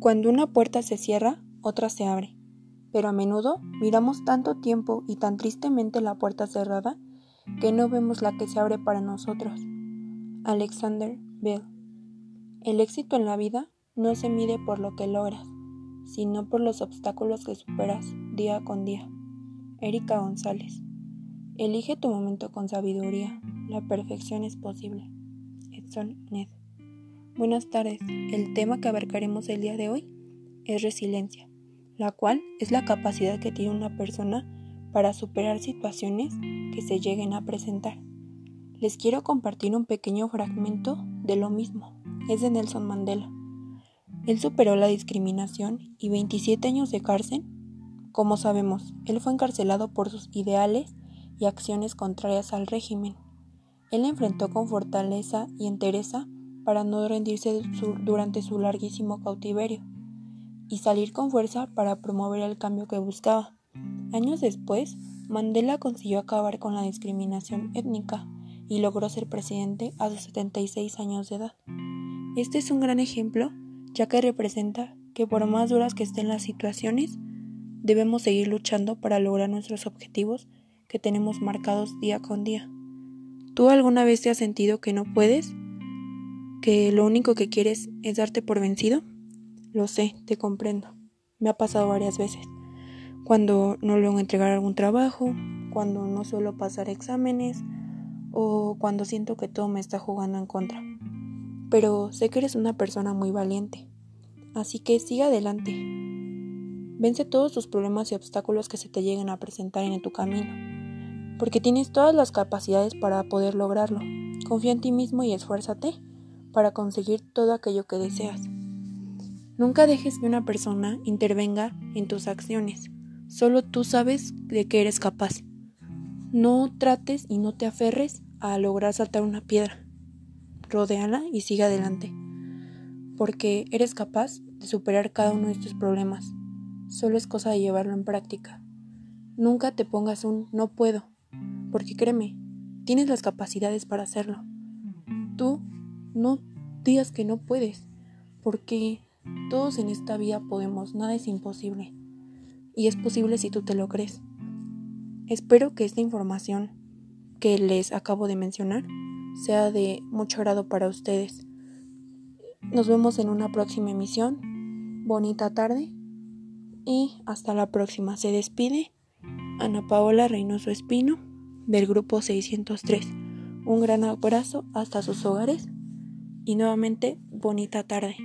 Cuando una puerta se cierra, otra se abre. Pero a menudo miramos tanto tiempo y tan tristemente la puerta cerrada que no vemos la que se abre para nosotros. Alexander Bell. El éxito en la vida no se mide por lo que logras, sino por los obstáculos que superas día con día. Erika González. Elige tu momento con sabiduría. La perfección es posible. Edson Ned. Buenas tardes. El tema que abarcaremos el día de hoy es resiliencia, la cual es la capacidad que tiene una persona para superar situaciones que se lleguen a presentar. Les quiero compartir un pequeño fragmento de lo mismo. Es de Nelson Mandela. Él superó la discriminación y 27 años de cárcel. Como sabemos, él fue encarcelado por sus ideales y acciones contrarias al régimen. Él enfrentó con fortaleza y entereza para no rendirse durante su larguísimo cautiverio y salir con fuerza para promover el cambio que buscaba. Años después, Mandela consiguió acabar con la discriminación étnica y logró ser presidente a sus 76 años de edad. Este es un gran ejemplo, ya que representa que por más duras que estén las situaciones, debemos seguir luchando para lograr nuestros objetivos que tenemos marcados día con día. ¿Tú alguna vez te has sentido que no puedes que lo único que quieres es darte por vencido? Lo sé, te comprendo. Me ha pasado varias veces. Cuando no logro entregar algún trabajo, cuando no suelo pasar exámenes o cuando siento que todo me está jugando en contra. Pero sé que eres una persona muy valiente. Así que sigue adelante. Vence todos tus problemas y obstáculos que se te lleguen a presentar en tu camino. Porque tienes todas las capacidades para poder lograrlo. Confía en ti mismo y esfuérzate para conseguir todo aquello que deseas. Nunca dejes que una persona intervenga en tus acciones. Solo tú sabes de qué eres capaz. No trates y no te aferres a lograr saltar una piedra. Rodéala y sigue adelante. Porque eres capaz de superar cada uno de estos problemas. Solo es cosa de llevarlo en práctica. Nunca te pongas un no puedo. Porque créeme, tienes las capacidades para hacerlo. Tú no digas que no puedes, porque todos en esta vida podemos, nada es imposible. Y es posible si tú te lo crees. Espero que esta información que les acabo de mencionar sea de mucho agrado para ustedes. Nos vemos en una próxima emisión. Bonita tarde y hasta la próxima. Se despide Ana Paola Reynoso Espino del grupo 603. Un gran abrazo hasta sus hogares y nuevamente bonita tarde.